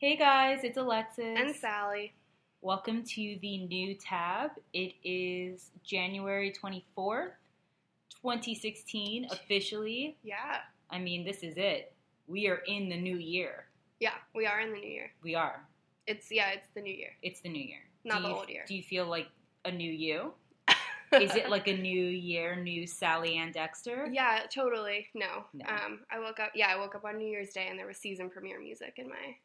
Hey guys, it's Alexis. And Sally. Welcome to the new tab. It is January 24th, 2016, officially. Yeah. I mean, this is it. We are in the new year. Yeah, we are in the new year. We are. It's yeah, it's the new year. It's the new year. Not Do the you- old year. Do you feel like a new you? Is it like a new year, new Sally Ann Dexter? Yeah, totally. No. No. Um I woke up yeah, I woke up on New Year's Day and there was season premiere music in my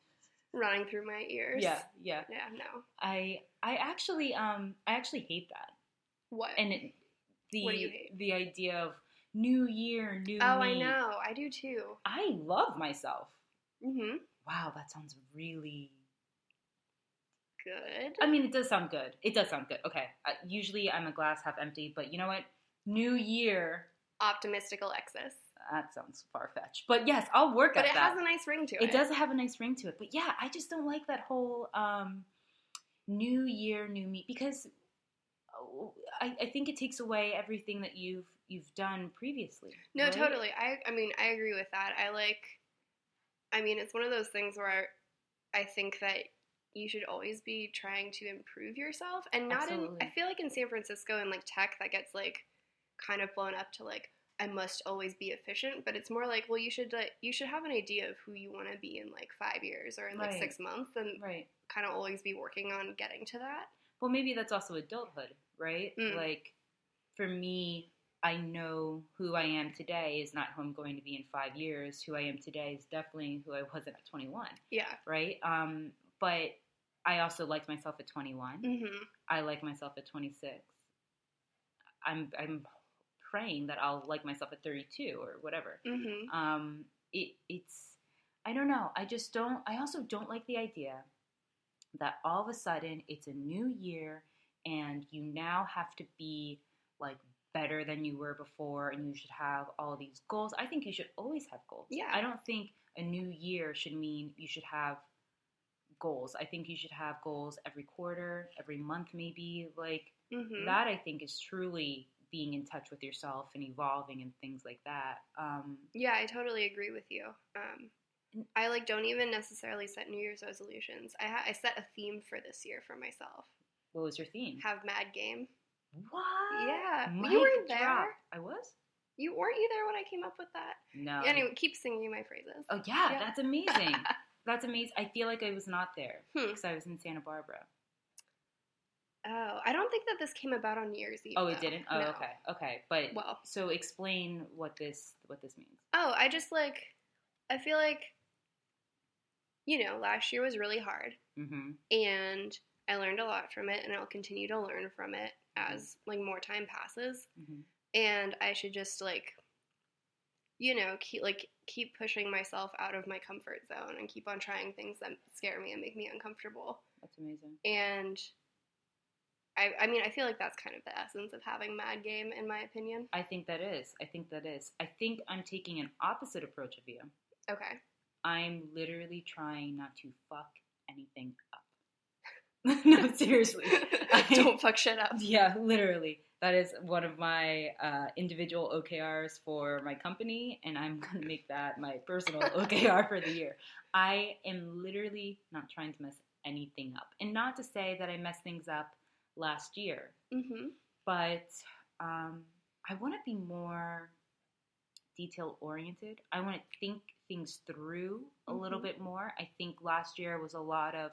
running through my ears. Yeah, yeah. Yeah, no. I I actually um I actually hate that. What? And it, the What do you hate? the idea of new year, new oh, I know. I do too. I love myself. Mm-hmm. Wow, that sounds really. Good. I mean, it does sound good. It does sound good. Okay. Uh, usually I'm a glass half empty, but you know what? New year. Optimistic Alexis. That sounds far fetched. But yes, I'll work But at that. But it has a nice ring to it. it does have a nice ring to it. But yeah, I just don't like that whole um, new year, new me because oh, I, I think it takes away everything that you've you've done previously. No, right? totally. I I mean, I agree with that. I like I mean, it's one of those things where I think that you should always be trying to improve yourself and not in I feel like in San Francisco and like tech that gets like kind of blown up to like I must always be efficient, but it's more like, well, you should like you should have an idea of who you want to be in like 5 years or in like Right. 6 months and Right. kind of always be working on getting to that. Well, maybe that's also adulthood, right? Mm. Like, for me, I know who I am today is not who I'm going to be in five years. Who I am today is definitely who I wasn't at 21, Yeah. right? Um, but I also liked myself at 21. Mhm. I like myself at 26. I'm I'm praying that I'll like myself at 32 or whatever. Mhm. Um, it it's I don't know. I just don't. I also don't like the idea that all of a sudden it's a new year and you now have to be like better than you were before and you should have all these goals. I think you should always have goals. Yeah. I don't think a new year should mean you should have goals. I think you should have goals every quarter, every month maybe. Like Mhm. that I think is truly being in touch with yourself and evolving and things like that. Um, Yeah, I totally agree with you. Um, I like don't even necessarily set New Year's resolutions. I ha- I set a theme for this year for myself. what was your theme? Have Mad Game. What? Yeah, Mic you weren't there. drop. I was. You weren't you there when I came up with that? No. Anyway, keep singing my phrases. Oh yeah, Yeah. that's amazing. that's amazing. I feel like I was not there Hmm. because I was in Santa Barbara. Oh, I don't think that this came about on New Year's Eve. Oh, it though. didn't. Oh, No. okay, okay. But Well, so explain what this what this means. oh, I just like I feel like you know, last year was really hard. Mm-hmm. and I learned a lot from it, and I'll continue to learn from it as like more time passes. Mm-hmm. And I should just like, you know, keep like keep pushing myself out of my comfort zone and keep on trying things that scare me and make me uncomfortable. That's amazing. And I, I mean, I feel like that's kind of the essence of having Mad Game, in my opinion. I think that is. I think that is. I think I'm taking an opposite approach of you. Okay. I'm literally trying not to fuck anything up. no, seriously. I- Don't fuck shit up. Yeah, literally. That is one of my uh, individual OKRs for my company, and I'm going to make that my personal OKR for the year. I am literally not trying to mess anything up. And not to say that I mess things up last year, Mm-hmm. but um, I want to be more detail oriented. I want to think things through a little Mhm. bit more. I think last year was a lot of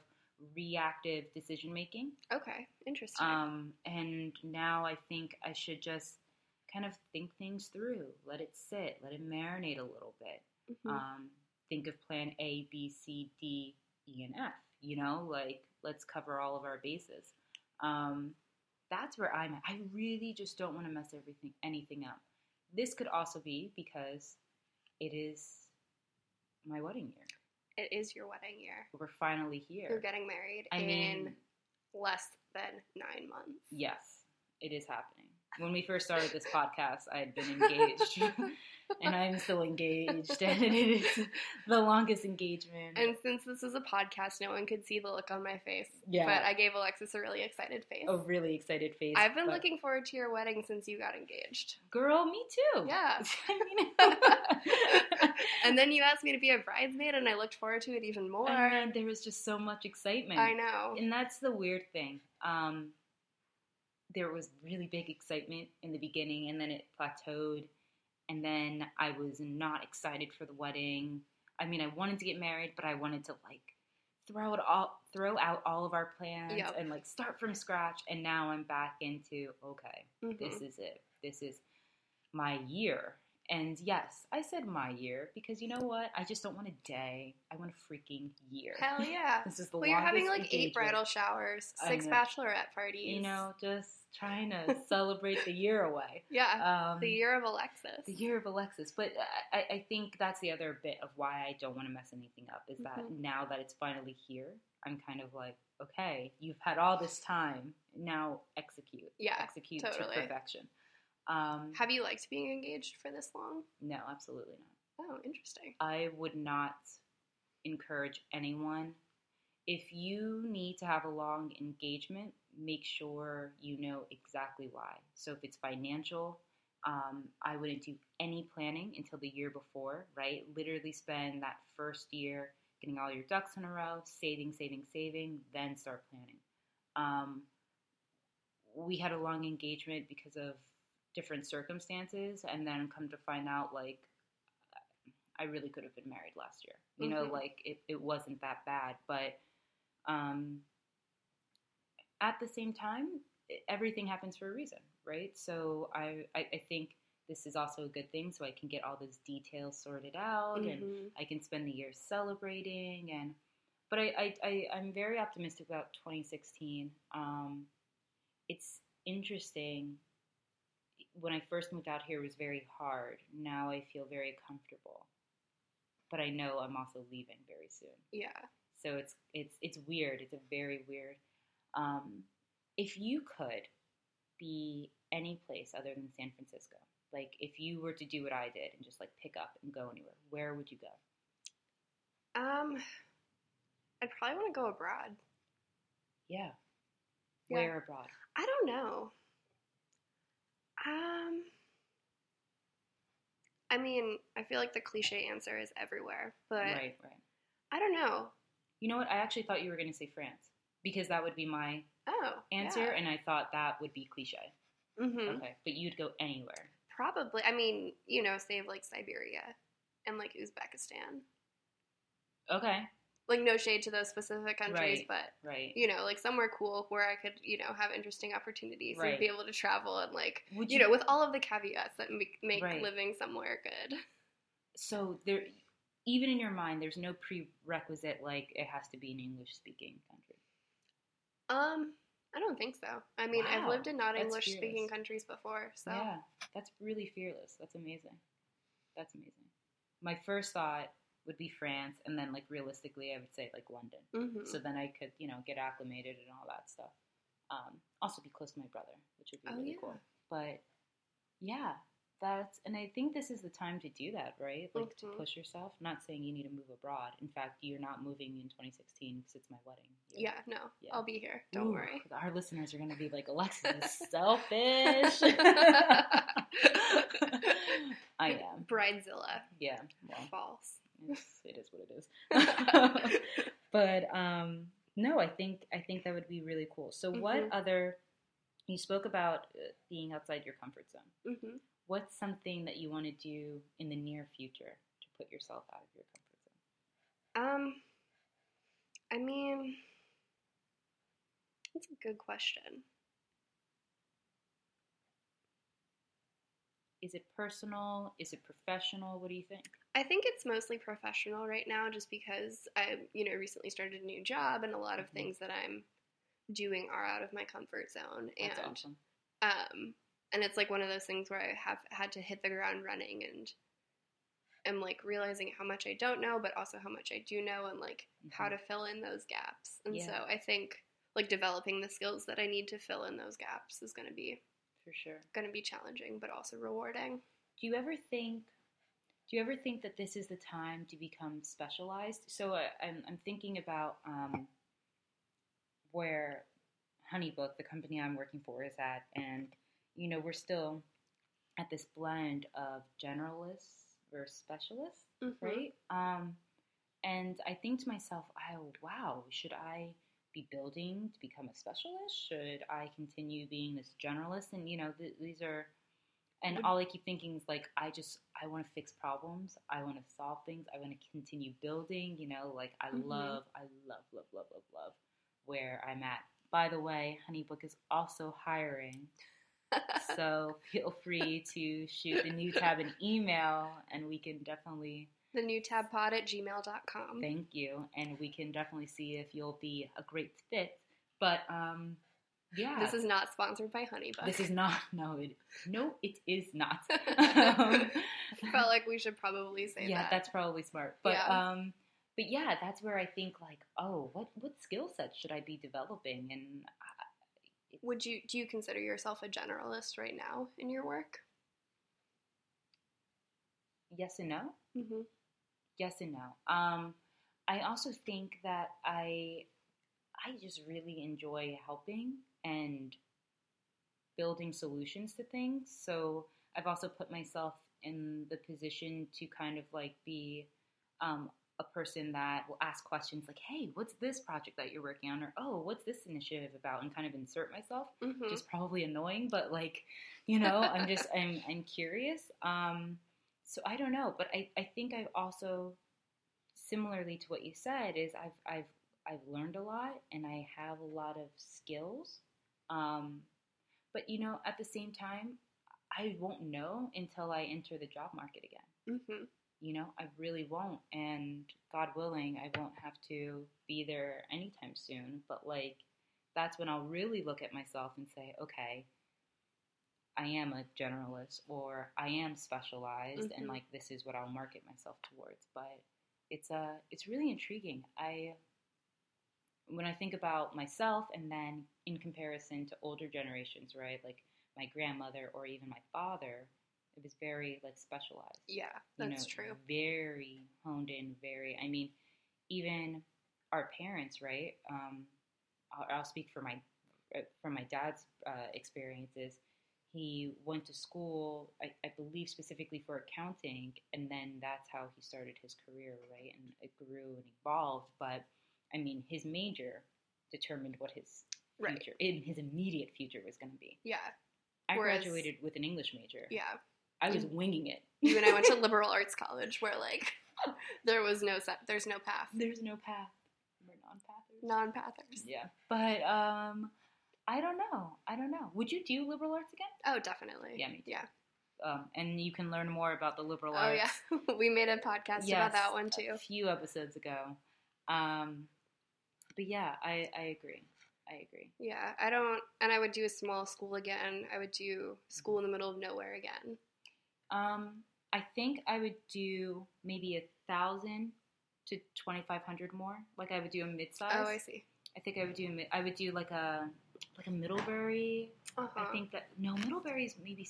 reactive decision making. Okay. Interesting. Um, and now I think I should just kind of think things through, let it sit, let it marinate a little bit. Mhm. Um, think of plan A, B, C, D, E, and F. You know, like let's cover all of our bases. Um, that's where I'm at. I really just don't want to mess everything, anything up. This could also be because it is my wedding year. it is your wedding year. We're finally here. You're getting married I in mean, less than nine months. Yes, it is happening. When we first started this podcast, I had been engaged. and I'm still engaged, and it is the longest engagement. And since this is a podcast, no one could see the look on my face. Yeah. But I gave Alexis a really excited face. a really excited face. I've been but- looking forward to your wedding since you got engaged. Girl, me too. Yeah. I mean, And then you asked me to be a bridesmaid, and I looked forward to it even more. There was just so much excitement. I know. And that's the weird thing. Um, there was really big excitement in the beginning, and then it plateaued. And then I was not excited for the wedding. I mean, I wanted to get married, but I wanted to like throw it all, throw out all of our plans, Yep. and like start from scratch. And now I'm back into okay, Mhm. this is it. This is my year. And yes, I said my year because you know what? I just don't want a day. I want a freaking year. Hell yeah. This is the well, you're having like eight bridal showers, six bachelorette parties. You know, just trying to celebrate the year away. Yeah. Um, the year of Alexis. the year of Alexis. But I, I think that's the other bit of why I don't want to mess anything up is that Mhm. now that it's finally here, I'm kind of like, okay, you've had all this time. Now execute. Yeah, Execute totally. to perfection. Um, Have you liked being engaged for this long? no, absolutely not. Oh, interesting. I would not encourage anyone. If you need to have a long engagement, make sure you know exactly why. So if it's financial, um, I wouldn't do any planning until the year before, right? Literally spend that first year getting all your ducks in a row, saving, saving, saving, then start planning. Um, we had a long engagement because of different circumstances, and then come to find out, like, I really could have been married last year. You know, Mhm. like it, it wasn't that bad. But um, at the same time, everything happens for a reason, right? So I, I, I think this is also a good thing. So I can get all those details sorted out and Mhm. I can spend the year celebrating. And but I, I, I I'm very optimistic about 2016. Um, it's interesting. When I first moved out here, it was very hard. Now I feel very comfortable, but I know I'm also leaving very soon. Yeah. So it's it's it's weird. It's a very weird. Um, if you could be any place other than San Francisco, like if you were to do what I did and just like pick up and go anywhere, where would you go? Um, I'd probably want to go abroad. Yeah. Yeah. Where abroad? I don't know. Um, I mean, I feel like the cliche answer is everywhere, but Right, right. I don't know. You know what? I actually thought you were going to say France because that would be my Oh, answer, and I thought that would be cliche. hmm Okay, but you'd go anywhere. Probably. I mean, you know, save like Siberia and like Uzbekistan. Okay, Like no shade to those specific countries, Right. but right. you know, like somewhere cool where I could, you know, have interesting opportunities Right. and be able to travel and like, Would you know, with all of the caveats that make, make living somewhere good. so there, even in your mind, there's no prerequisite like it has to be an English-speaking country. Um, I don't think so. I mean, I've lived in not English speaking countries before, so Yeah, that's really fearless. That's amazing. That's amazing. My first thought would be France, and then like realistically, I would say like London. Mhm. So then I could, you know, get acclimated and all that stuff. Um, also be close to my brother, which would be Oh, really yeah. cool. But yeah, that's and I think this is the time to do that, right? Like to Mhm. push yourself. Not saying you need to move abroad. In fact, you're not moving in 2016 because it's my wedding. year. yeah, no, Yeah. I'll be here. Don't Ooh, worry. Our listeners are going to be like, Alexis is selfish. I am. Bridezilla. Yeah. Well, False. it is what it is. but um, no, I think I think that would be really cool. So, what Mhm. other? You spoke about uh, being outside your comfort zone. hmm What's something that you want to do in the near future to put yourself out of your comfort zone? Um, I mean, that's a good question. Is it personal? Is it professional? What do you think? I think it's mostly professional right now, just because I, you know, recently started a new job, and a lot of Mhm. things that I'm doing are out of my comfort zone, That's and awesome. um, and it's like one of those things where I have had to hit the ground running, and am like realizing how much I don't know, but also how much I do know, and like how Mhm. to fill in those gaps. And Yeah. so I think like developing the skills that I need to fill in those gaps is going to be For sure. going to be challenging, but also rewarding. Do you ever think Do you ever think that this is the time to become specialized? So uh, I'm, I'm thinking about um, where HoneyBook, the company I'm working for, is at, and you know we're still at this blend of generalists versus specialists, Mhm. right? Um, and I think to myself, oh wow, should I be building to become a specialist? Should I continue being this generalist? And you know, th- these are, and all I keep thinking is like, I just I want to fix problems. I want to solve things. I want to continue building. You know, like I Mhm. love, I love, love, love, love, love where I'm at. By the way, HoneyBook is also hiring. So feel free to shoot the new tab an email and we can definitely the new tabpod at gmail.com. thank you and we can definitely see if you'll be a great fit. But um yeah. This is not sponsored by Honeybook. this is not no it no it is not. I felt like we should probably say yeah, that. that's probably smart. But Yeah. um but yeah, that's where I think like, oh, what what skill sets should I be developing and Would you do you consider yourself a generalist right now in your work? yes and no. Mm-hmm. yes and no. Um, I also think that I I just really enjoy helping and building solutions to things. So I've also put myself in the position to kind of like be um, a person that will ask questions like, "Hey, what's this project that you're working on?" or "Oh, what's this initiative about?" and kind of insert myself Mm-hmm. which is probably annoying, but like, you know, I'm just I'm I'm curious. Um, so I don't know, but I I think I've also similarly to what you said is I've I've I've learned a lot and I have a lot of skills. Um, but you know, at the same time, I won't know until I enter the job market again. mm-hmm. You know, I really won't, and God willing, I won't have to be there anytime soon. But like, that's when I'll really look at myself and say, okay, I am a generalist or I am specialized, and Mhm. like this is what I'll market myself towards. But it's uh, it's really intriguing. I when I think about myself, and then in comparison to older generations, right, like my grandmother or even my father, it was very like specialized Yeah, you that's know, true. Very honed in, very. I mean, even our parents, right? Um, I'll, I'll speak for my from my dad's uh, experiences. He went to school, I, I believe, specifically for accounting, and then that's how he started his career, right? And it grew and evolved. But I mean, his major determined what his Right. future, in his immediate future, was going to be. Yeah, I Whereas- graduated with an English major. yeah. I was winging it. You and I went to liberal arts college where like there was no set, there's no path, There's no path. We're non-pathers. non-pathers. Yeah, but um, I don't know. I don't know. Would you do liberal arts again? Oh, definitely. Yeah, me too. Yeah. Um, and you can learn more about the liberal Oh arts. Oh yeah, we made a podcast Yes, about that one too. A few episodes ago. Um, but yeah, I I agree. I agree. Yeah, I don't, and I would do a small school again. I would do school in the middle of nowhere again. Um, I think I would do maybe a thousand to twenty five hundred more. Like I would do a mid size. Oh, I see. I think I would do. I would do like a like a Middlebury Uh-huh. I think that no, Middlebury is maybe.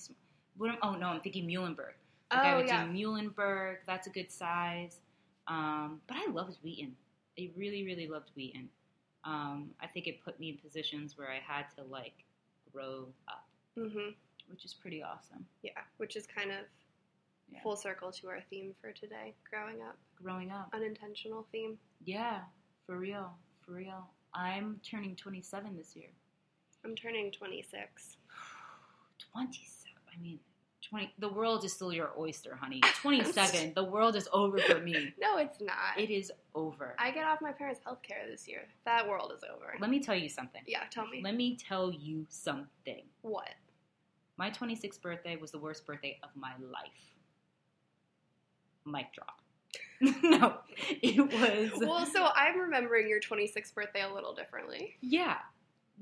What am, oh no, I'm thinking Muhlenberg. Like Oh I would yeah. do Muhlenberg. That's a good size. Um, but I loved Wheaton. I really, really loved Wheaton. Um, I think it put me in positions where I had to like grow up, Mhm. which is pretty awesome. Yeah, which is kind of Yeah. full circle to our theme for today. Growing up, Growing up, unintentional theme. yeah, for real, for real. I'm turning 27 this year. I'm turning 26. 27. I mean, 20. The world is still your oyster, honey. 27. the world is over for me. No, it's not. It is over. I get off my parents' health care this year. That world is over. Let me tell you something. yeah, tell me. Let me tell you something. what? My 26th birthday was the worst birthday of my life. Mic drop. no, it was. Well, so I'm remembering your 26th birthday a little differently. yeah.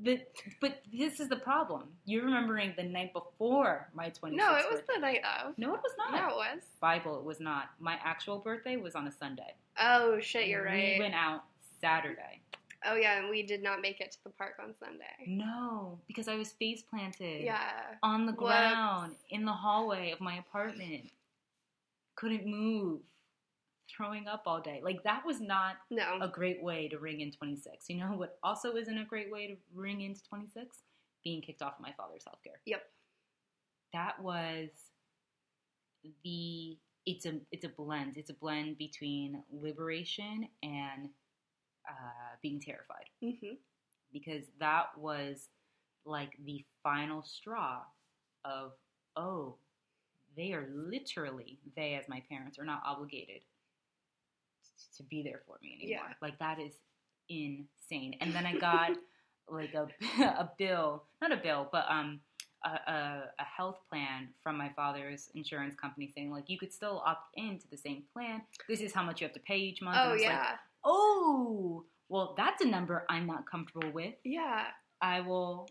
The, but this is the problem. You're remembering the night before my 26th No, it was birthday. the night of. No, it was not. Yeah, it was. Bible, it was not. My actual birthday was on a Sunday. Oh shit, you're right. We went out Saturday. Oh yeah, and we did not make it to the park on Sunday. No, because I was face planted. Yeah. On the Whoops. ground in the hallway of my apartment. couldn't move, throwing up all day. Like that was not No. a great way to ring in 26. You know what also isn't a great way to ring into 26? Being kicked off of my father's healthcare. Yep. That was the it's a it's a blend. It's a blend between liberation and uh, being terrified hmm because that was like the final straw of oh they are literally they as my parents are not obligated to be there for me anymore Yeah. like that is insane and then i got like a, a bill not a bill but um a, a, a health plan from my father's insurance company saying like you could still opt into the same plan this is how much you have to pay each month Oh was like, yeah. oh well that's a number i'm not comfortable with yeah. I will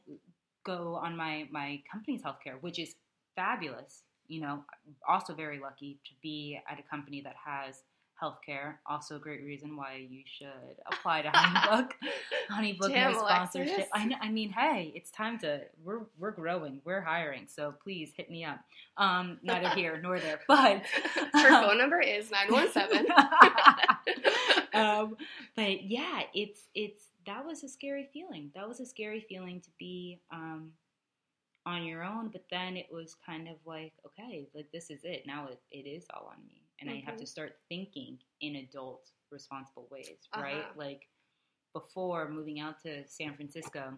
go on my my company's healthcare, which is fabulous. You know, also very lucky to be at a company that has healthcare. Also, a great reason why you should apply to Honeybook. Honeybook Damn, sponsorship. I, I mean, hey, it's time to. We're we're growing. We're hiring. So please hit me up. Um, neither here nor there, but Her phone number is nine one seven. um, but yeah, it's it's that was a scary feeling. That was a scary feeling to be um, on your own. But then it was kind of like, okay, like this is it. Now it, it is all on me, and I have to Mhm. start thinking in adult, responsible ways, right? Uh-huh. Like before moving out to San Francisco,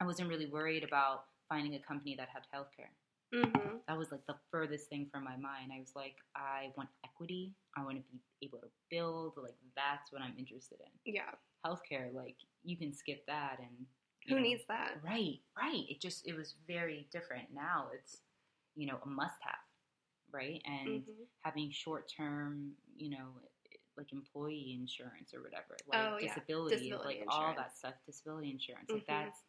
I wasn't really worried about finding a company that had healthcare hmm that was like the furthest thing from my mind. I was like, I want equity. I want to be able to build. Like that's what I'm interested in. Yeah. Healthcare, like you can skip that, and Who know, needs that? Right, right. It just it was very different. Now it's you know a must have, right? And Mhm. having short term, you know, like employee insurance or whatever, like Oh, yeah. disability, Disability like all that stuff, disability insurance. Like Mhm. that's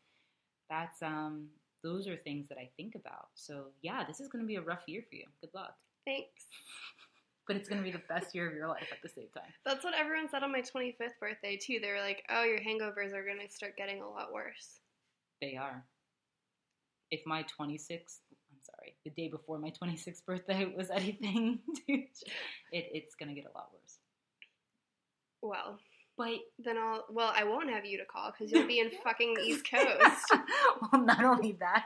that's um those are things that I think about. So yeah, this is going to be a rough year for you. Good luck, Thanks. but it's going to be the best year of your life at the same time. That's what everyone said on my 25th birthday, too. They were like, oh, your hangovers are going to start getting a lot worse. They are. If my 26th, I'm sorry, the day before my 26th birthday was anything, dude, it, it's going to get a lot worse. Well, But then I'll, well, I won't have you to call because you'll be in fucking East Coast. well, not only that,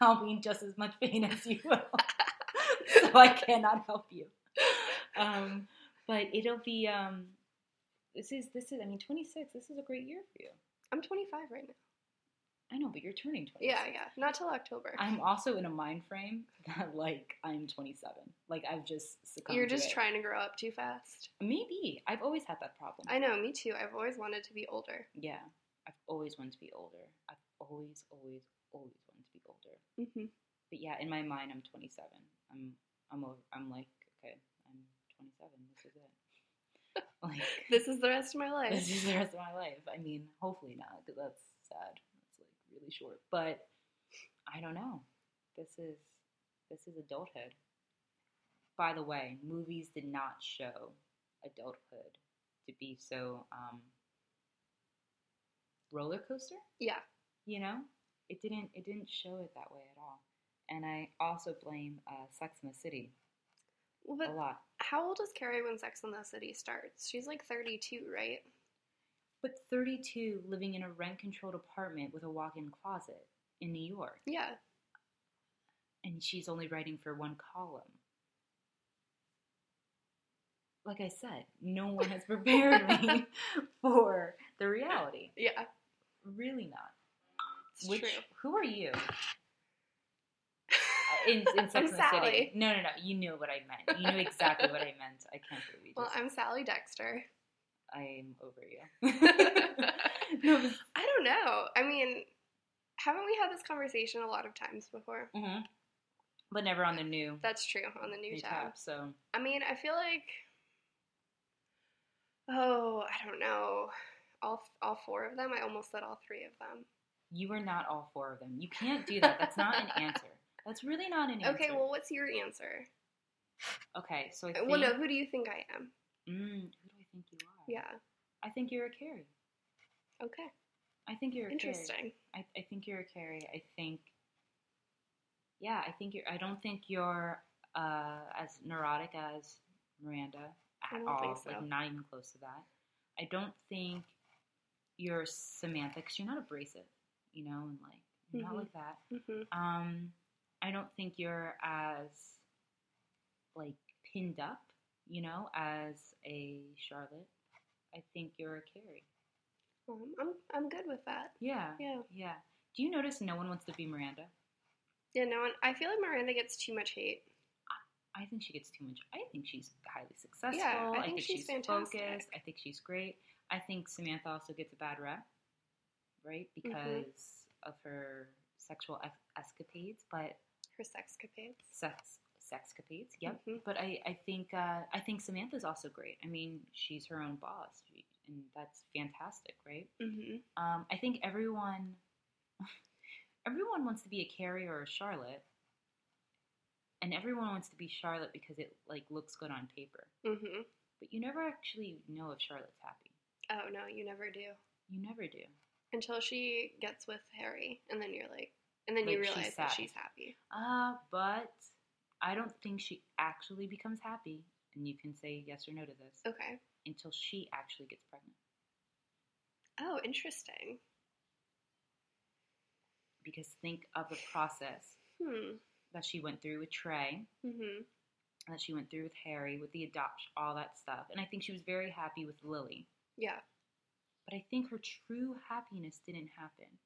I'll be in just as much pain as you will. so I cannot help you. Um, but it'll be um, this is this is I mean 26. This is a great year for you. I'm 25 right now. I know, but you're turning 20. Yeah, yeah. Not till October. I'm also in a mind frame that like I'm 27. Like I've just succumbed. You're to just it. trying to grow up too fast. Maybe I've always had that problem. I know, me too. I've always wanted to be older. yeah, I've always wanted to be older. I've always, always, always wanted to be older. hmm But yeah, in my mind, I'm 27. I'm, I'm, over, I'm like, okay, I'm 27. This is it. Like, This is the rest of my life. this is the rest of my life. I mean, hopefully not, because that's sad. Really short. But I don't know. This is, this is adulthood. By the way, movies did not show adulthood to be so um, roller coaster yeah. you know it didn't it didn't show it that way at all and i also blame uh, sex in the city Well, a lot how old is Carrie when Sex and the City starts? She's like 32, right? But 32 living in a rent controlled apartment with a walk-in closet in new york Yeah. and she's only writing for one column like i said no one has prepared me for the reality Yeah. really not It's Which true. who are you? in, in Sex I'm and Sally. City. No, no, no. You knew what I meant. You knew exactly what I meant. I can't believe you. Well, I'm Sally Dexter. I'm over you. I no, but- don't know. I mean, haven't we had this conversation a lot of times before? Mhm. But never on the new, That's true on the new new tab. tab. So I mean, I feel like, oh, I don't know, all all four of them. I almost said all three of them. you are not all four of them. You can't do that. That's not an answer. That's really not an answer. Okay, well, what's your answer? okay. So I think. Well, no, who do you think I am? Mm, who do I think you are? Yeah. I think you're a Carrie. Okay. I think you're a Carrie. Interesting. I, I think you're a Carrie. I think, yeah, I think you're. I don't think you're uh, as neurotic as Miranda at all. so. Like not even close to that. I don't think you're Samantha because you're not abrasive, you know, and like you're not Mhm. like that. hmm Um, I don't think you're as like pinned up, you know, as a Charlotte. I think you're a Carrie. Um, I'm I'm good with that. Yeah, Yeah. yeah. Do you notice no one wants to be Miranda? Yeah. No, one, I feel like Miranda gets too much hate. I think she gets too much. I think she's highly successful. Yeah, I think she's, she's fantastic. focused. I think she's great. I think Samantha also gets a bad rep, right, Mm-hmm. because of her sexual escapades, but Her sexcapades. sex sexcapades. Yep. Mhm. But I, I think uh, I think Samantha's also great. I mean, she's her own boss, and that's fantastic, right? Mm-hmm. Um, I think everyone everyone wants to be a Carrie or a Charlotte, and everyone wants to be Charlotte because it like looks good on paper. Mm-hmm. But you never actually know if Charlotte's happy. Oh no, you never do You never do. until she gets with Harry, and then you're like, and then you Like, she's realize that she's happy. Uh, but I don't think she actually becomes happy, and you can say yes or no to this Okay. until she actually gets pregnant. Oh, interesting. Because think of the process Hmm. that she went through with Trey, Mm-hmm. that she went through with Harry, with the adoption, all that stuff. And I think she was very happy with Lily. Yeah. But I think her true happiness didn't happen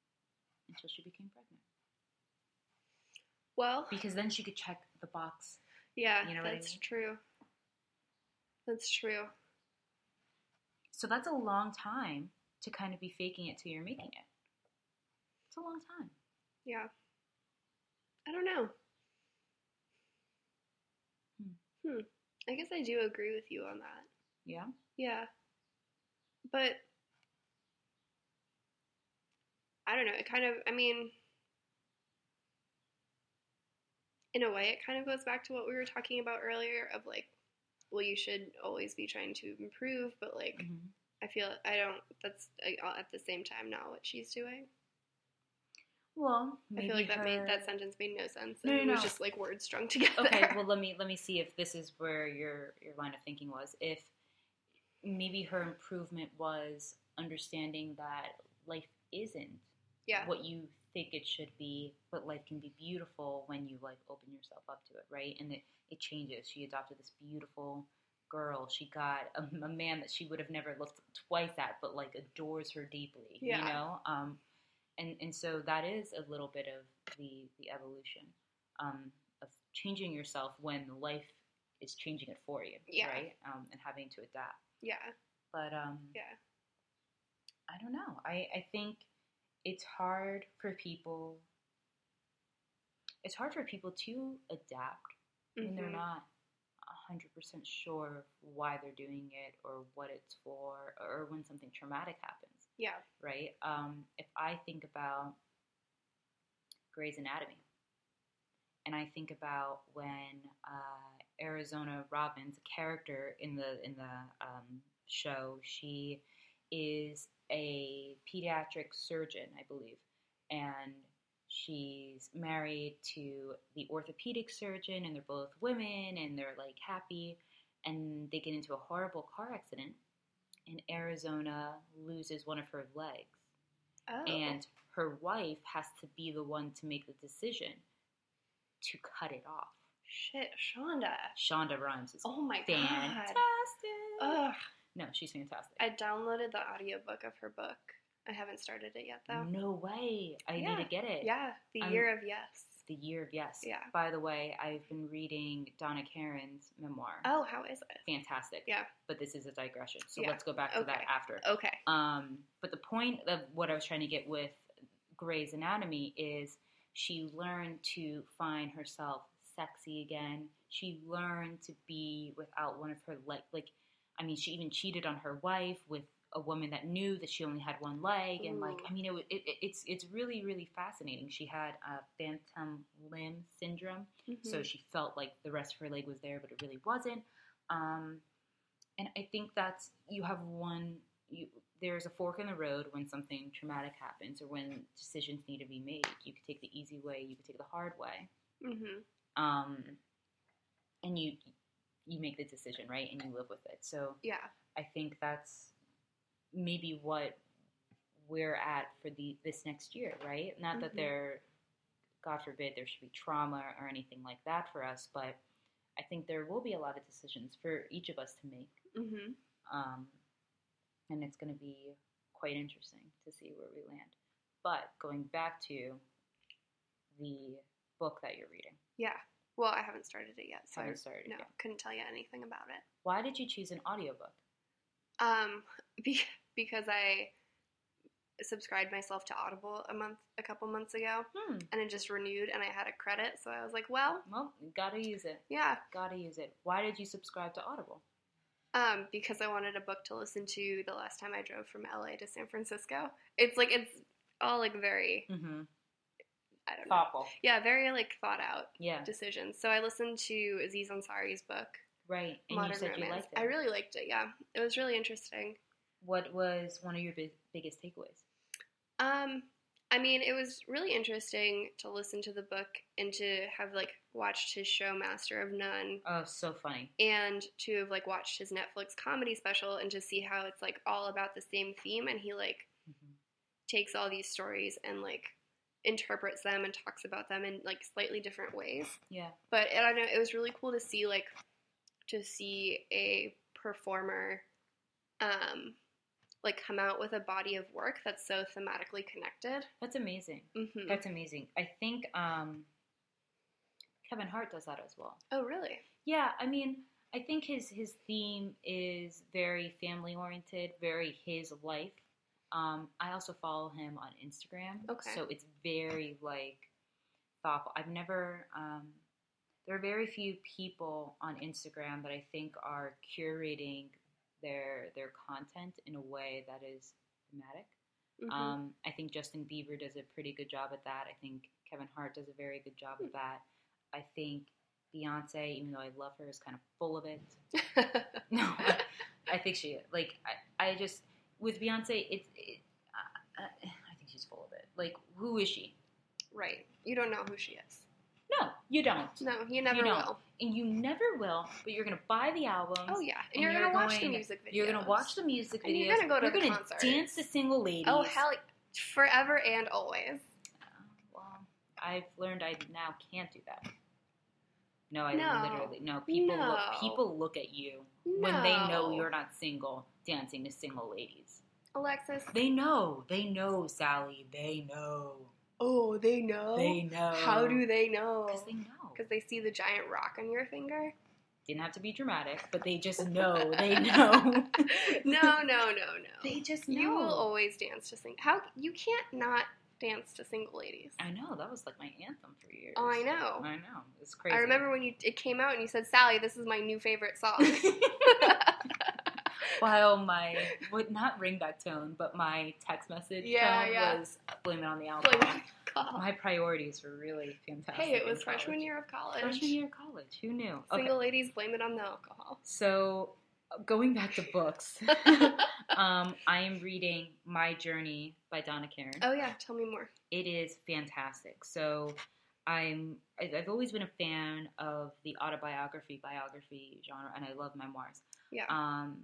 until she became pregnant. Well, Because then she could check the box. yeah, you know what I that's mean? true. That's true. So that's a long time to kind of be faking it till you're making it. It's a long time. Yeah. I don't know. Hmm. Hmm. I guess I do agree with you on that. Yeah? Yeah. But I don't know. It kind of, I mean, in a way, it kind of goes back to what we were talking about earlier of like, well, you should always be trying to improve, but like, Mhm. I feel I don't, that's at the same time not what she's doing. Well, I feel like that made that sentence made no sense. No, no, it was just like words strung together. okay well let me let me see if this is where your your line of thinking was if maybe her improvement was understanding that life isn't yeah. what you think it should be but life can be beautiful when you like open yourself up to it right and it, it changes she adopted this beautiful girl she got a, a man that she would have never looked twice at but like adores her deeply Yeah. you know um and and so that is a little bit of the the evolution um, of changing yourself when life is changing it for you, Yeah. right? Um, and having to adapt. Yeah. But um, Yeah. I don't know. I, I think it's hard for people. It's hard for people to adapt when they're Mhm. not hundred percent sure why they're doing it or what it's for, or when something traumatic happens Yeah. right? Um, if I think about Grey's Anatomy, and I think about when uh, Arizona Robbins, a character in the in the um, show, she is a pediatric surgeon, I believe, and she's married to the orthopedic surgeon, and they're both women, and they're like happy, and they get into a horrible car accident, and Arizona loses one of her legs Oh. and her wife has to be the one to make the decision to cut it off. shit, Shonda. Shonda Rhimes is Oh my fantastic. god. Ugh. No, she's fantastic. I downloaded the audiobook of her book. I haven't started it yet though. No way. I Yeah. need to get it. Yeah, The I'm- Year of Yes. The Year of Yes. Yeah. By the way, I've been reading Donna Karan's memoir. Oh, how is it? Fantastic. Yeah. But this is a digression. So Yeah. let's go back to that after. Okay. Um, but the point of what I was trying to get with Grey's Anatomy is she learned to find herself sexy again. She learned to be without one of her leg. Like, I mean, she even cheated on her wife with a woman that knew that she only had one leg, and like, I mean, it, it, it- it's it's really really fascinating. She had a phantom limb syndrome, so Mhm. she felt like the rest of her leg was there, but it really wasn't. Um, and I think that's you have one. You, there's a fork in the road when something traumatic happens or when decisions need to be made. You could take the easy way. You could take the hard way. Mhm. Um, and you you make the decision, right? And you live with it. So Yeah. I think that's maybe what we're at for the this next year, right? Not that Mhm. there, God forbid, there should be trauma or anything like that for us, but I think there will be a lot of decisions for each of us to make, hmm um, and it's going to be quite interesting to see where we land. But going back to the book that you're reading, Yeah. Well, I haven't started it yet, so haven't started it no, yet. couldn't tell you anything about it. why did you choose an audiobook? Um, be- because I subscribed myself to Audible a month, a couple months ago, Hmm. and it just renewed, and I had a credit, so I was like, well, Well, gotta use it. yeah. Gotta use it. Why did you subscribe to Audible? Um, because I wanted a book to listen to the last time I drove from LA to San Francisco. It's like it's all like very Mm-hmm. I don't know. Thoughtful. Yeah, very like thought out Yeah. decisions. So I listened to Aziz Ansari's book, Right. And Modern you said Romance. you liked it. I really liked it. Yeah, it was really interesting. What was one of your big, biggest takeaways? Um, I mean, it was really interesting to listen to the book and to have like watched his show Master of None Oh, so funny. and to have like watched his Netflix comedy special and to see how it's like all about the same theme and he like hmm takes all these stories and like interprets them and talks about them in like slightly different ways. Yeah. But I don't know, it was really cool to see like to see a performer um like come out with a body of work that's so thematically connected. That's amazing. hmm That's amazing. I think um, Kevin Hart does that as well. Oh, really? Yeah, I mean, I think his his theme is very family oriented, very his life. Um, I also follow him on Instagram, Okay. so it's very like thoughtful. I've never. Um, there are very few people on Instagram that I think are curating their their content in a way that is thematic. Mhm. Um, I think Justin Bieber does a pretty good job at that. I think Kevin Hart does a very good job at that. I think Beyonce, even though I love her, is kind of full of it. No, I, I think she like I, I just with Beyonce, it's it, uh, uh, I think she's full of it. Like, who is she? right. You don't know who she is. No, you don't, No, you never You will. and you never will. But you're gonna buy the album. Oh yeah, and, And you're, you're gonna watch the music videos. You're gonna watch the music videos. And you're gonna go to you're the gonna concerts. dance to single ladies. Oh hell, forever and always. Well, I've learned I now can't do that. No, I No. literally no. People No. look people look at you when they know you're not single, dancing to single ladies. Alexis. They know. They know, Sally. They know. Oh, they know. They know. How do they know? Because they know. Because they see the giant rock on your finger. Didn't have to be dramatic, but they just know. They know. no, no, no, no. they just know. You will always dance to sing. How you can't not dance to single ladies. I know. That was like my anthem for years. Oh, I know. I know. It's crazy. I remember when you it came out and you said, "Sally, this is my new favorite song." While my would not ringback tone, but my text message Yeah, tone yeah. was blame it on the alcohol. my priorities were really fantastic. Hey, it was freshman college. year of college. Freshman year of college. Who knew? Okay. Single ladies blame it on the alcohol. So going back to books, um, I am reading My Journey by Donna Karan. oh yeah, tell me more. It is fantastic. So I'm I've always been a fan of the autobiography biography genre, and I love memoirs. Yeah. Um,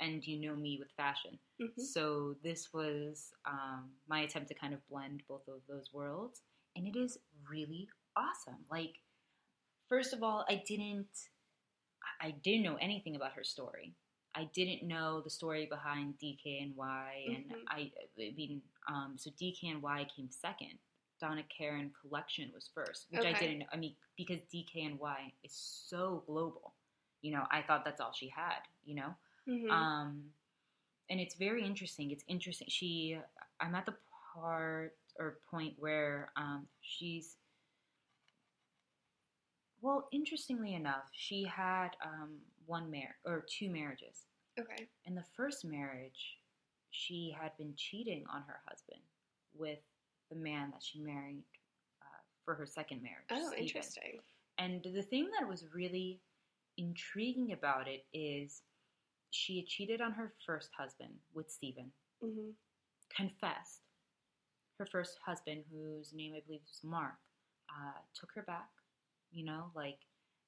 and you know me with fashion. Mhm. So this was um, my attempt to kind of blend both of those worlds, and it is really awesome. Like, first of all, I didn't, I didn't know anything about her story. I didn't know the story behind DKNY, and Mhm. I, I mean, um, so DKNY came second. Donna Karan Collection was first, which I didn't. I mean, because DKNY is so global. You know, I thought that's all she had. You know. Mhm. Um, and it's very interesting. It's interesting. She, I'm at the part or point where um, she's, well, interestingly enough, she had um, one mar or two marriages. okay. In the first marriage, she had been cheating on her husband with the man that she married uh, for her second marriage. Oh, Stephen. interesting. And the thing that was really intriguing about it is she had cheated on her first husband with Stephen, hmm confessed. Her first husband, whose name I believe was Mark, uh, took her back, you know, like,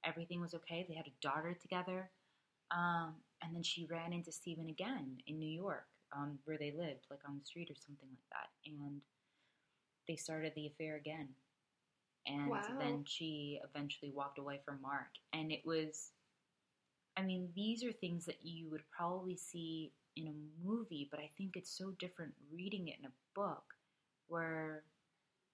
everything was okay. They had a daughter together. Um, and then she ran into Stephen again in New York, um, where they lived, like on the street or something like that. And they started the affair again. And Wow. then she eventually walked away from Mark. And it was, I mean, these are things that you would probably see in a movie, but I think it's so different reading it in a book where,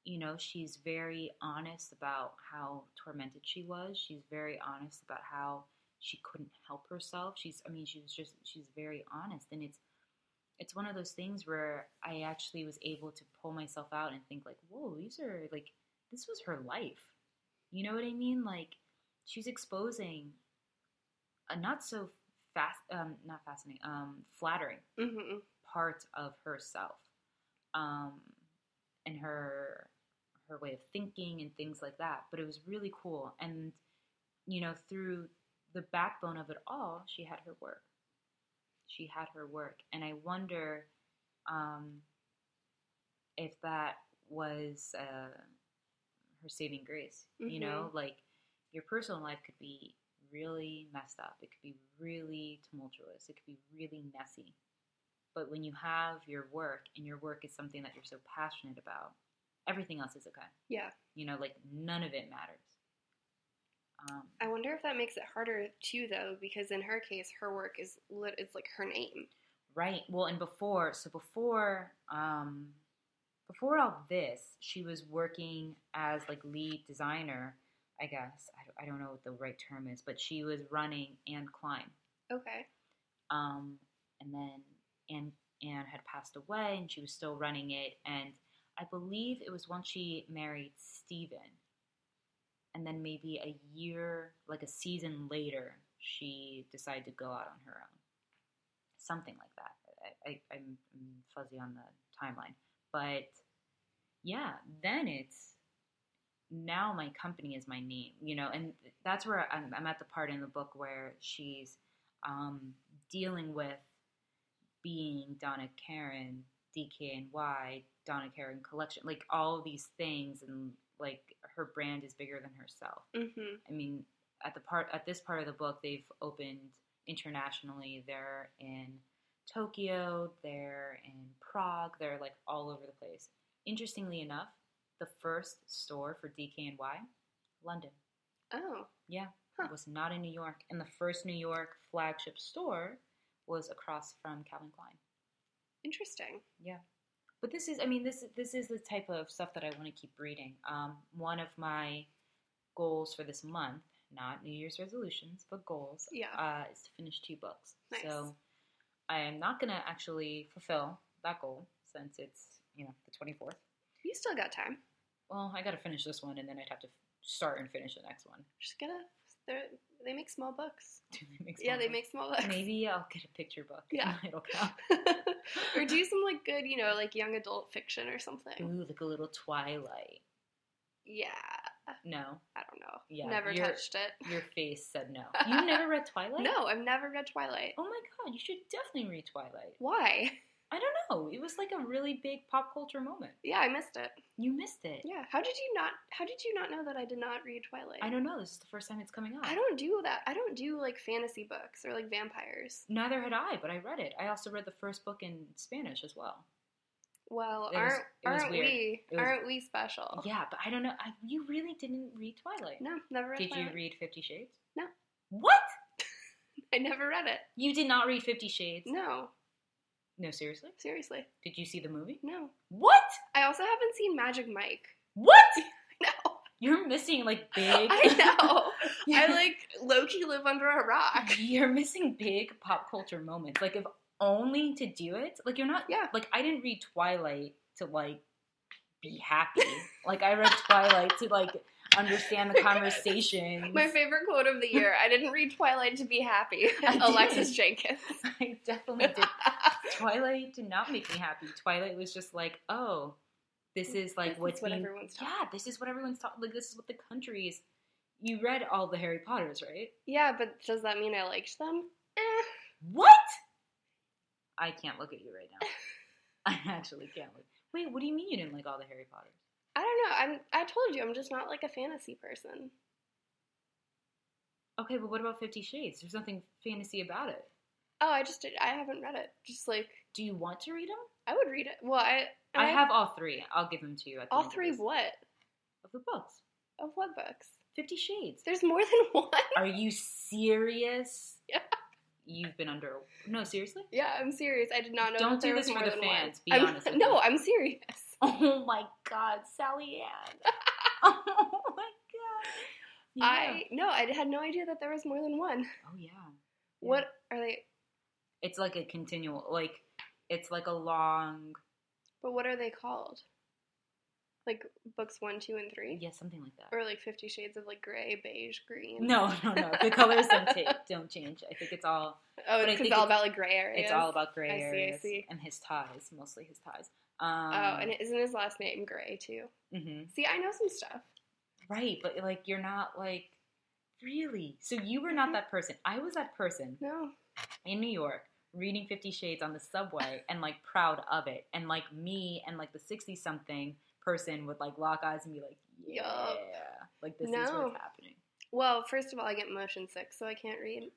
you know, she's very honest about how tormented she was. She's very honest about how she couldn't help herself. She's, I mean, she was just, she's very honest. And it's, it's one of those things where I actually was able to pull myself out and think like, whoa, these are like, this was her life. You know what I mean? Like, she's exposing a not so fast, um, not fascinating, um, flattering hmm part of herself, um, and her her way of thinking and things like that. But it was really cool, and you know, through the backbone of it all, she had her work. She had her work, and I wonder um, if that was uh, her saving grace. You know, like your personal life could be really messed up. It could be really tumultuous. It could be really messy. But when you have your work and your work is something that you're so passionate about, everything else is okay. Yeah. You know, like none of it matters. Um, I wonder if that makes it harder too, though, because in her case, her work is lit. It's like her name. right. Well, and before, so before, um, before all this, she was working as like lead designer. I guess I don't, I don't know what the right term is, but she was running Anne Klein. Okay. Um, and then Anne, Anne had passed away and she was still running it. And I believe it was once she married Stephen. And then maybe a year, like a season later, she decided to go out on her own. Something like that. I, I'm fuzzy on the timeline. But yeah, then it's now my company is my name, you know, and that's where I'm, I'm at the part in the book where she's um, dealing with being Donna Karan, DKNY, Donna Karan Collection, like all of these things, and like her brand is bigger than herself. hmm I mean, at the part at this part of the book, they've opened internationally. They're in Tokyo, they're in Prague, they're like all over the place. Interestingly enough, the first store for DKNY, London. Oh. Yeah, Huh. it was not in New York, and the first New York flagship store was across from Calvin Klein. Interesting. Yeah, but this is, I mean, this this is the type of stuff that I want to keep reading. Um, one of my goals for this month, not New Year's resolutions, but goals, Yeah. uh, is to finish two books. Nice. So I am not going to actually fulfill that goal since it's you know the twenty fourth. You still got time. Well, I got to finish this one, and then I'd have to start and finish the next one. Just get a. they're- They make small books. Do they make Yeah, small they books? make small books. Maybe I'll get a picture book. Yeah. it'll count. or do some like good, you know, like young adult fiction or something. Ooh, like a little Twilight. Yeah. No, I don't know. Yeah, Never you're- touched it. your face said no. You've never read Twilight? No, I've never read Twilight. Oh my god, you should definitely read Twilight. Why? I don't know. It was like a really big pop culture moment. Yeah, I missed it. You missed it. Yeah. How did you not? How did you not know that I did not read Twilight? I don't know. This is the first time it's coming up. I don't do that. I don't do like fantasy books or like vampires. Neither had I, but I read it. I also read the first book in Spanish as well. Well, It aren't was aren't we was- aren't we special? Yeah, but I don't know. I, you really didn't read Twilight. No, never read Did Twilight. you read Fifty Shades? No. What? I never read it. You did not read Fifty Shades? No, No, seriously? seriously, Did you see the movie? no. What? I also haven't seen Magic Mike. What? No, You're missing like big. I know. I like low key live under a rock. You're missing big pop culture moments. Like if only to do it. Like you're not. Yeah. Like I didn't read Twilight to like be happy. like I read Twilight to like understand the conversation. My favorite quote of the year: "I didn't read Twilight to be happy." Alexis Jenkins. I definitely did. Twilight did not make me happy. Twilight was just like, oh, this is like This is what's what being. everyone's talking yeah, this is what everyone's talking. Like this is what the country is. You read all the Harry Potters, right? Yeah, but does that mean I liked them? Eh. What? I can't look at you right now. I actually can't look. Wait, what do you mean you didn't like all the Harry Potters? I don't know. I'm. I told you, I'm just not like a fantasy person. Okay, but what about Fifty Shades? There's nothing fantasy about it. Oh, I just did. I haven't read it. Just like Do you want to read them? I would read it. Well, I I have all three. I'll give them to you. At the all end of three. Of what? of the books. Of what books? Fifty Shades. There's more than one. Are you serious? Yeah. You've been under. No, seriously. Yeah, I'm serious. I did not know. Don't do was this for the than one. fans. Be I'm- honest with no, me. I'm serious. Oh my God, Sally Ann. oh my God. Yeah. I no, I had no idea that there was more than one. Oh yeah. What are they? It's like a continual, like it's like a long. But what are they called? Like books one, two, and three, Yeah, something like that. or like Fifty Shades of like gray, beige, green. No, no, no. The colors don't take, don't change. I think it's all Oh, I it's all about like gray areas. it's all about gray I see, I areas see. and his ties, mostly his ties. Um, Oh, and isn't his last name Gray too? mhm. See, I know some stuff. right, but like you're not like really. So you were not Mhm. that person. I was that person No. in New York reading Fifty Shades on the subway and like proud of it, and like me and like the sixty something person would like lock eyes and be like, yeah, Yup. like this is No. what's happening. Well, first of all, I get motion sick, so I can't read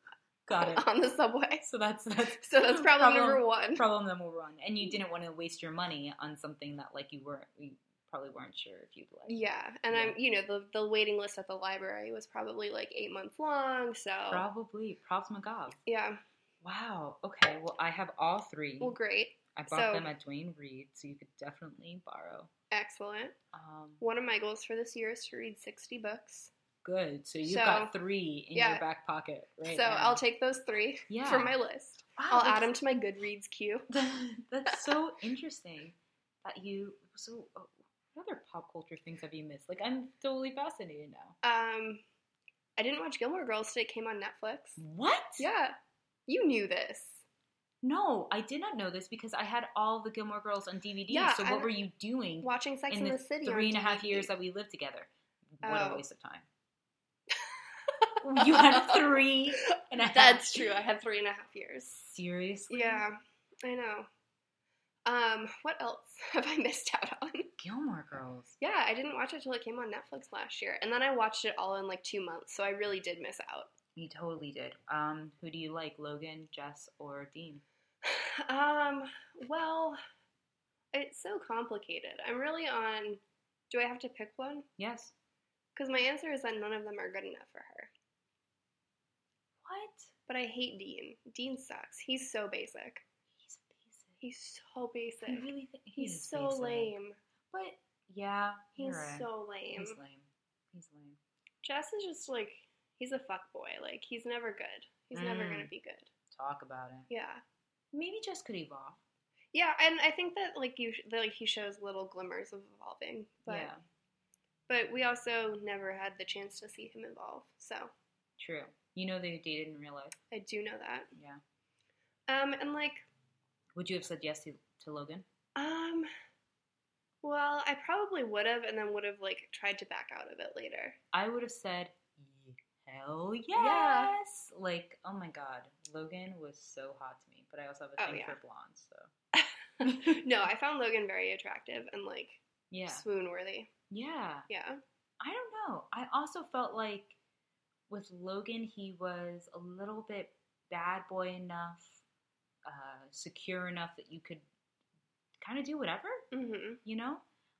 Got it. on the subway. So that's that's So that's problem, number one. problem number one. And you didn't want to waste your money on something that like you weren't you probably weren't sure if you'd like. Yeah, and Yeah. I'm, you know, the the waiting list at the library was probably like eight months long. So Probably. Props McGob. yeah, Wow. Okay. Well, I have all three. well, great, I bought so- them at Duane Reade, so you could definitely borrow. excellent. Um, One of my goals for this year is to read sixty books. Good. So you've So- got three in yeah. your back pocket, right? so now. I'll take those three Yeah. for my list. Wow, I'll add them to my Goodreads queue. that's so interesting that you. So, uh, what other pop culture things have you missed? Like, I'm totally fascinated now. Um, I didn't watch Gilmore Girls today. It came on Netflix. What? Yeah, you knew this. No, I did not know this because I had all the Gilmore Girls on DVD. Yeah, so what were you doing Watching Sex in in the, the, City three and a half years that we lived together? What Oh. a waste of time. You had three and a half. That's true. I had three and a half years. Seriously? Yeah, I know. Um, what else have I missed out on? Gilmore Girls. Yeah, I didn't watch it till it came on Netflix last year, and then I watched it all in like two months, so I really did miss out. You totally did. Um, who do you like, Logan, Jess, or Dean? Um, well, it's so complicated. I'm really on. Do I have to pick one? Yes. Because my answer is that none of them are good enough for her. What? But I hate Dean. Dean sucks. He's so basic. He's basic. He's so basic. I really think he He's so basic. lame. But yeah, He's right. so lame. He's lame. He's lame. Jess is just like he's a fuck boy. Like he's never good. He's never Mm. gonna be good. Talk about it. Yeah. Maybe Jess could evolve. Yeah, and I think that like you, that, like he shows little glimmers of evolving, but yeah, but we also never had the chance to see him evolve. So true. You know they dated in real life. I do know that. Yeah. Um, and like, Would you have said yes to, to Logan? um, well, I probably would have, and then would have like tried to back out of it later. I would have said hell yes. Yeah. Like, oh my god, Logan was so hot to me. But I also have a Oh, thing yeah. for blondes, so no, I found Logan very attractive and like yeah, swoon worthy. yeah. Yeah. I don't know. I also felt like with Logan, he was a little bit bad boy enough, uh, secure enough that you could kind of do whatever, Mm-hmm. you know?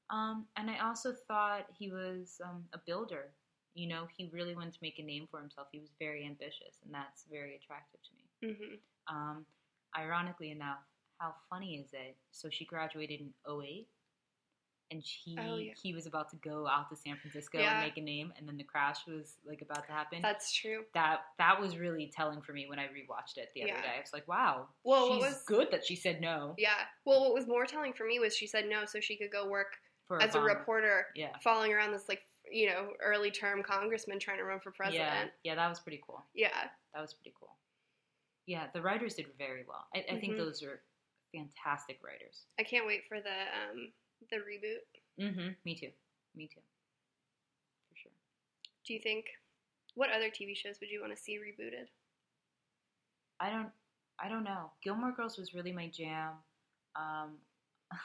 Um, and I also thought he was um, a builder. You know, he really wanted to make a name for himself. He was very ambitious, and that's very attractive to me. Mm-hmm. Um, ironically enough, how funny is it? So she graduated in 08, and he Oh, yeah. he was about to go out to San Francisco Yeah. and make a name, and then the crash was like about to happen. That's true. that that was really telling for me when I rewatched it the other Yeah. day. I was like, wow, Well, she's was- good that she said no Yeah. Well, what was more telling for me was she said no, so she could go work for as a Obama. reporter, Yeah, following around this like you know early term congressman trying to run for president. yeah. Yeah, That was pretty cool. Yeah. That was pretty cool. Yeah, the writers did very well. I, I think Mhm. those are fantastic writers. I can't wait for the um the reboot. Mm-hmm. Me too. Me too. For sure. Do you think what other TV shows would you want to see rebooted? I don't I don't know. Gilmore Girls was really my jam. Um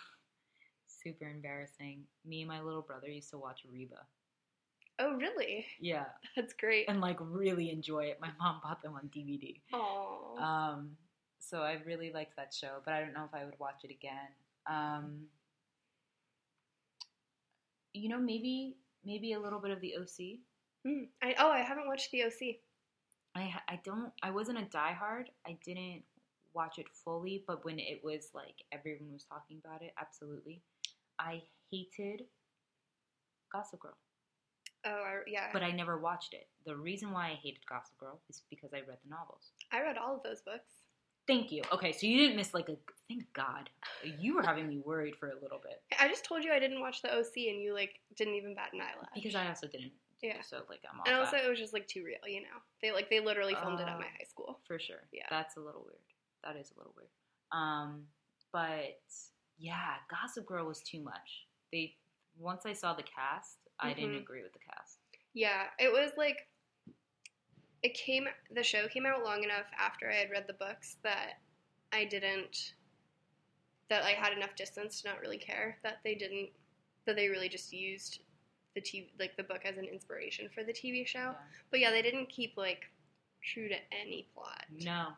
super embarrassing. Me and my little brother used to watch Reba. Oh, really? Yeah, That's great. and like really enjoy it. My mom bought them on DVD. Oh. Um, so I really liked that show, but I don't know if I would watch it again. Um, you know, maybe maybe a little bit of the OC. Mm. I, oh, I haven't watched the OC. I I don't I wasn't a diehard. I didn't watch it fully, but when it was like everyone was talking about it, absolutely. I hated Gossip Girl, Oh, I, yeah. but I never watched it. The reason why I hated Gossip Girl is because I read the novels. I read all of those books. Thank you. Okay, so you didn't miss like a thank God. You were having me worried for a little bit I just told you I didn't watch the OC, and you like didn't even bat an eyelash. because I also didn't. Yeah. So like I'm all and also that. it was just like too real, you know. They like they literally filmed it at Oh. my high school. for sure. Yeah. That's a little weird. That is a little weird. Um, but yeah, Gossip Girl was too much. They once I saw the cast, I didn't Mhm. agree with the cast. Yeah, it was like it came the show came out long enough after I had read the books that I didn't that I had enough distance to not really care that they didn't that they really just used the TV like the book as an inspiration for the TV show. Yeah. But yeah, they didn't keep like true to any plot No,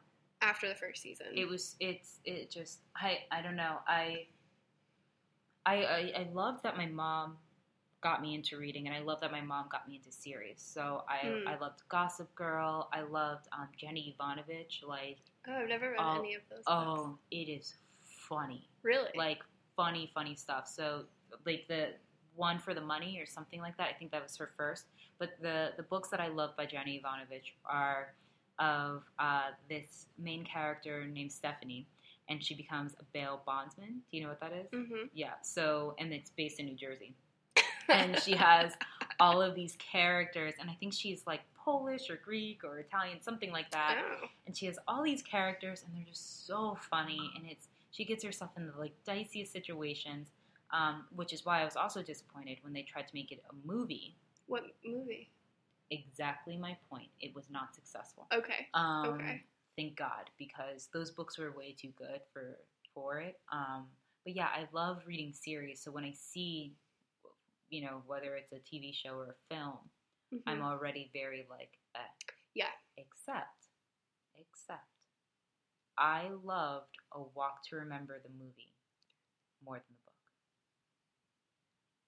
after the first season. it was. It's. It just. I. I don't know. I. I. I, I love that my mom got me into reading, and I love that my mom got me into series. So I. Hmm. I loved Gossip Girl. I loved um, Jenny Evanovich. Like, oh, I've never read any of those. books. oh, it is funny. really? like funny, funny stuff. So like the one for the money or something like that. I think that was her first. But the the books that I love by Jenny Evanovich are of uh, this main character named Stephanie, and she becomes a bail bondsman. Do you know what that is? mm-hmm. Yeah. So and it's based in New Jersey, and she has all of these characters, and I think she's like Polish or Greek or Italian, something like that oh. and she has all these characters and they're just so funny and it's she gets herself in the like diciest situations um, which is why i was also disappointed when they tried to make it a movie What movie? exactly my point it was not successful Okay. um, Okay. thank god because those books were way too good for for it um, but yeah i love reading series so when i see you know whether it's a tv show or a film Mhm. I'm already very like, eh. Yeah. Except, except, I loved A Walk to Remember the movie more than the book.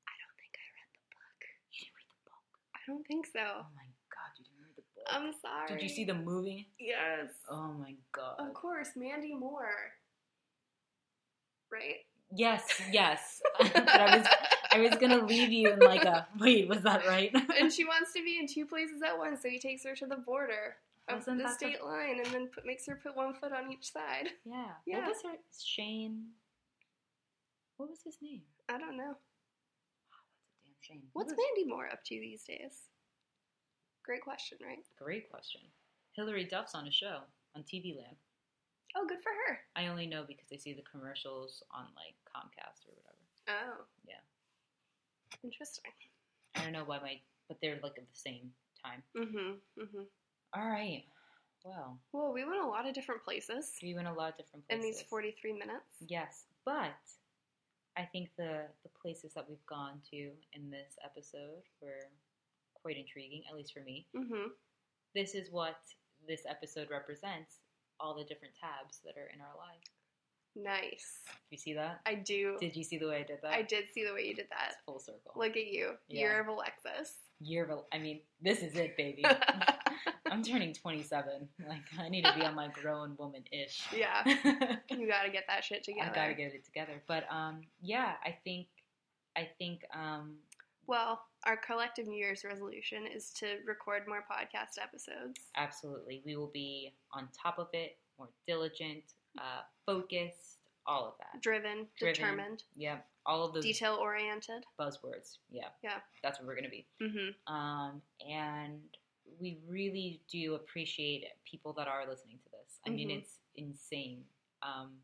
I don't think I read the book. You didn't read the book. I don't think so. Oh my god, you didn't read the book. I'm sorry. Did you see the movie? Yes. Oh my god. Of course, Mandy Moore. Right? Yes, yes. but I was, I was gonna leave you in like a wait. Was that right? and she wants to be in two places at once, so he takes her to the border of Wasn't the state line and then put, makes her put one foot on each side. yeah. Yeah. What was her Shane? What was his name? I don't know. Oh, that's a damn shame. What's Mandy Moore up to these days? Great question, right? Great question. Hilary Duff's on a show on TV Land. Oh, good for her. I only know because I see the commercials on like Comcast or whatever. Oh. Yeah. Interesting. I don't know why my, but they're like at the same time. Mm-hmm. Mm-hmm. All right. Well, Well, we went a lot of different places we went a lot of different places. in these 43 minutes. Yes, but I think the the places that we've gone to in this episode were quite intriguing, at least for me. Mm-hmm. This is what this episode represents: all the different tabs that are in our lives. Nice. You see that? I do. Did you see the way I did that? I did see the way you did It's that. full circle. Look at you. Yeah. Year of Alexis. Year of, I mean, this is it, baby. I'm turning 27. Like, I need to be on my grown woman ish. yeah. You gotta get that shit together. I gotta get it together. But um, yeah, I think, I think, um, Well, our collective New Year's resolution is to record more podcast episodes. absolutely, we will be on top of it, more diligent, uh, focused, all of that. Driven, Driven. determined, Yeah, all of those detail oriented. buzzwords. Yeah, Yeah. that's what we're gonna be. Mm-hmm. Um, and we really do appreciate people that are listening to this. I mean, Mhm. it's insane um,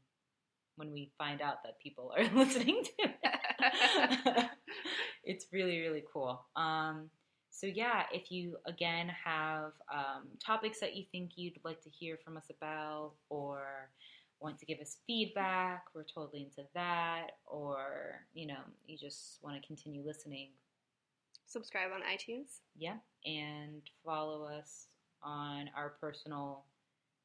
when we find out that people are listening to it. it's really, really cool. Um, so, yeah, if you again have um, topics that you think you'd like to hear from us about, or want to give us feedback, we're totally into that, or you know, you just want to continue listening, subscribe on iTunes. Yeah, and follow us on our personal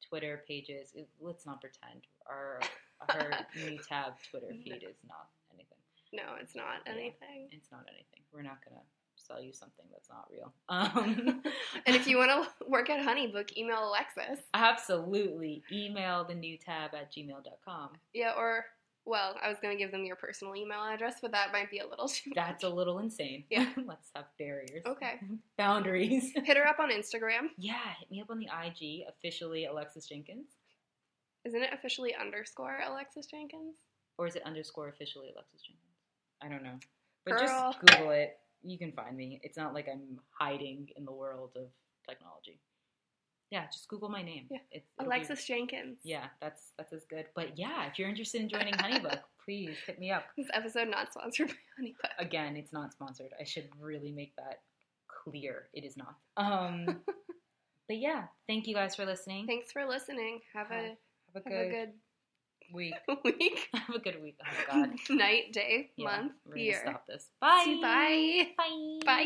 Twitter pages. It, let's not pretend our our new tab Twitter feed is not anything. No, it's not Yeah. anything. It's not anything. We're not gonna sell you something that's not real. Um, And if you want to work at Honeybook, email Alexis. absolutely email the new tab at gmail.com. Yeah, or well, I was gonna give them your personal email address, but that might be a little too. That's a little insane. Yeah. let's have barriers. Okay. Boundaries. Hit her up on Instagram. yeah, hit me up on the IG officially Alexis Jenkins, Isn't it officially underscore Alexis Jenkins? or is it underscore officially Alexis Jenkins? I don't know. But Girl. just Google it. You can find me. It's not like I'm hiding in the world of technology. Yeah, just Google my name. Yeah. It's, it'll be- Alexis Jenkins. yeah, that's that's as good. But yeah, if you're interested in joining Honeybook, please hit me up. This episode not sponsored by Honeybook. Again, it's not sponsored. I should really make that clear. It is not. Um, but yeah, thank you guys for listening. Thanks for listening. Have a Have a have good, a good week. week, Have a good week. Oh God. night, day, Yeah, month, we're year. stop this. Bye. Bye. Bye. Bye.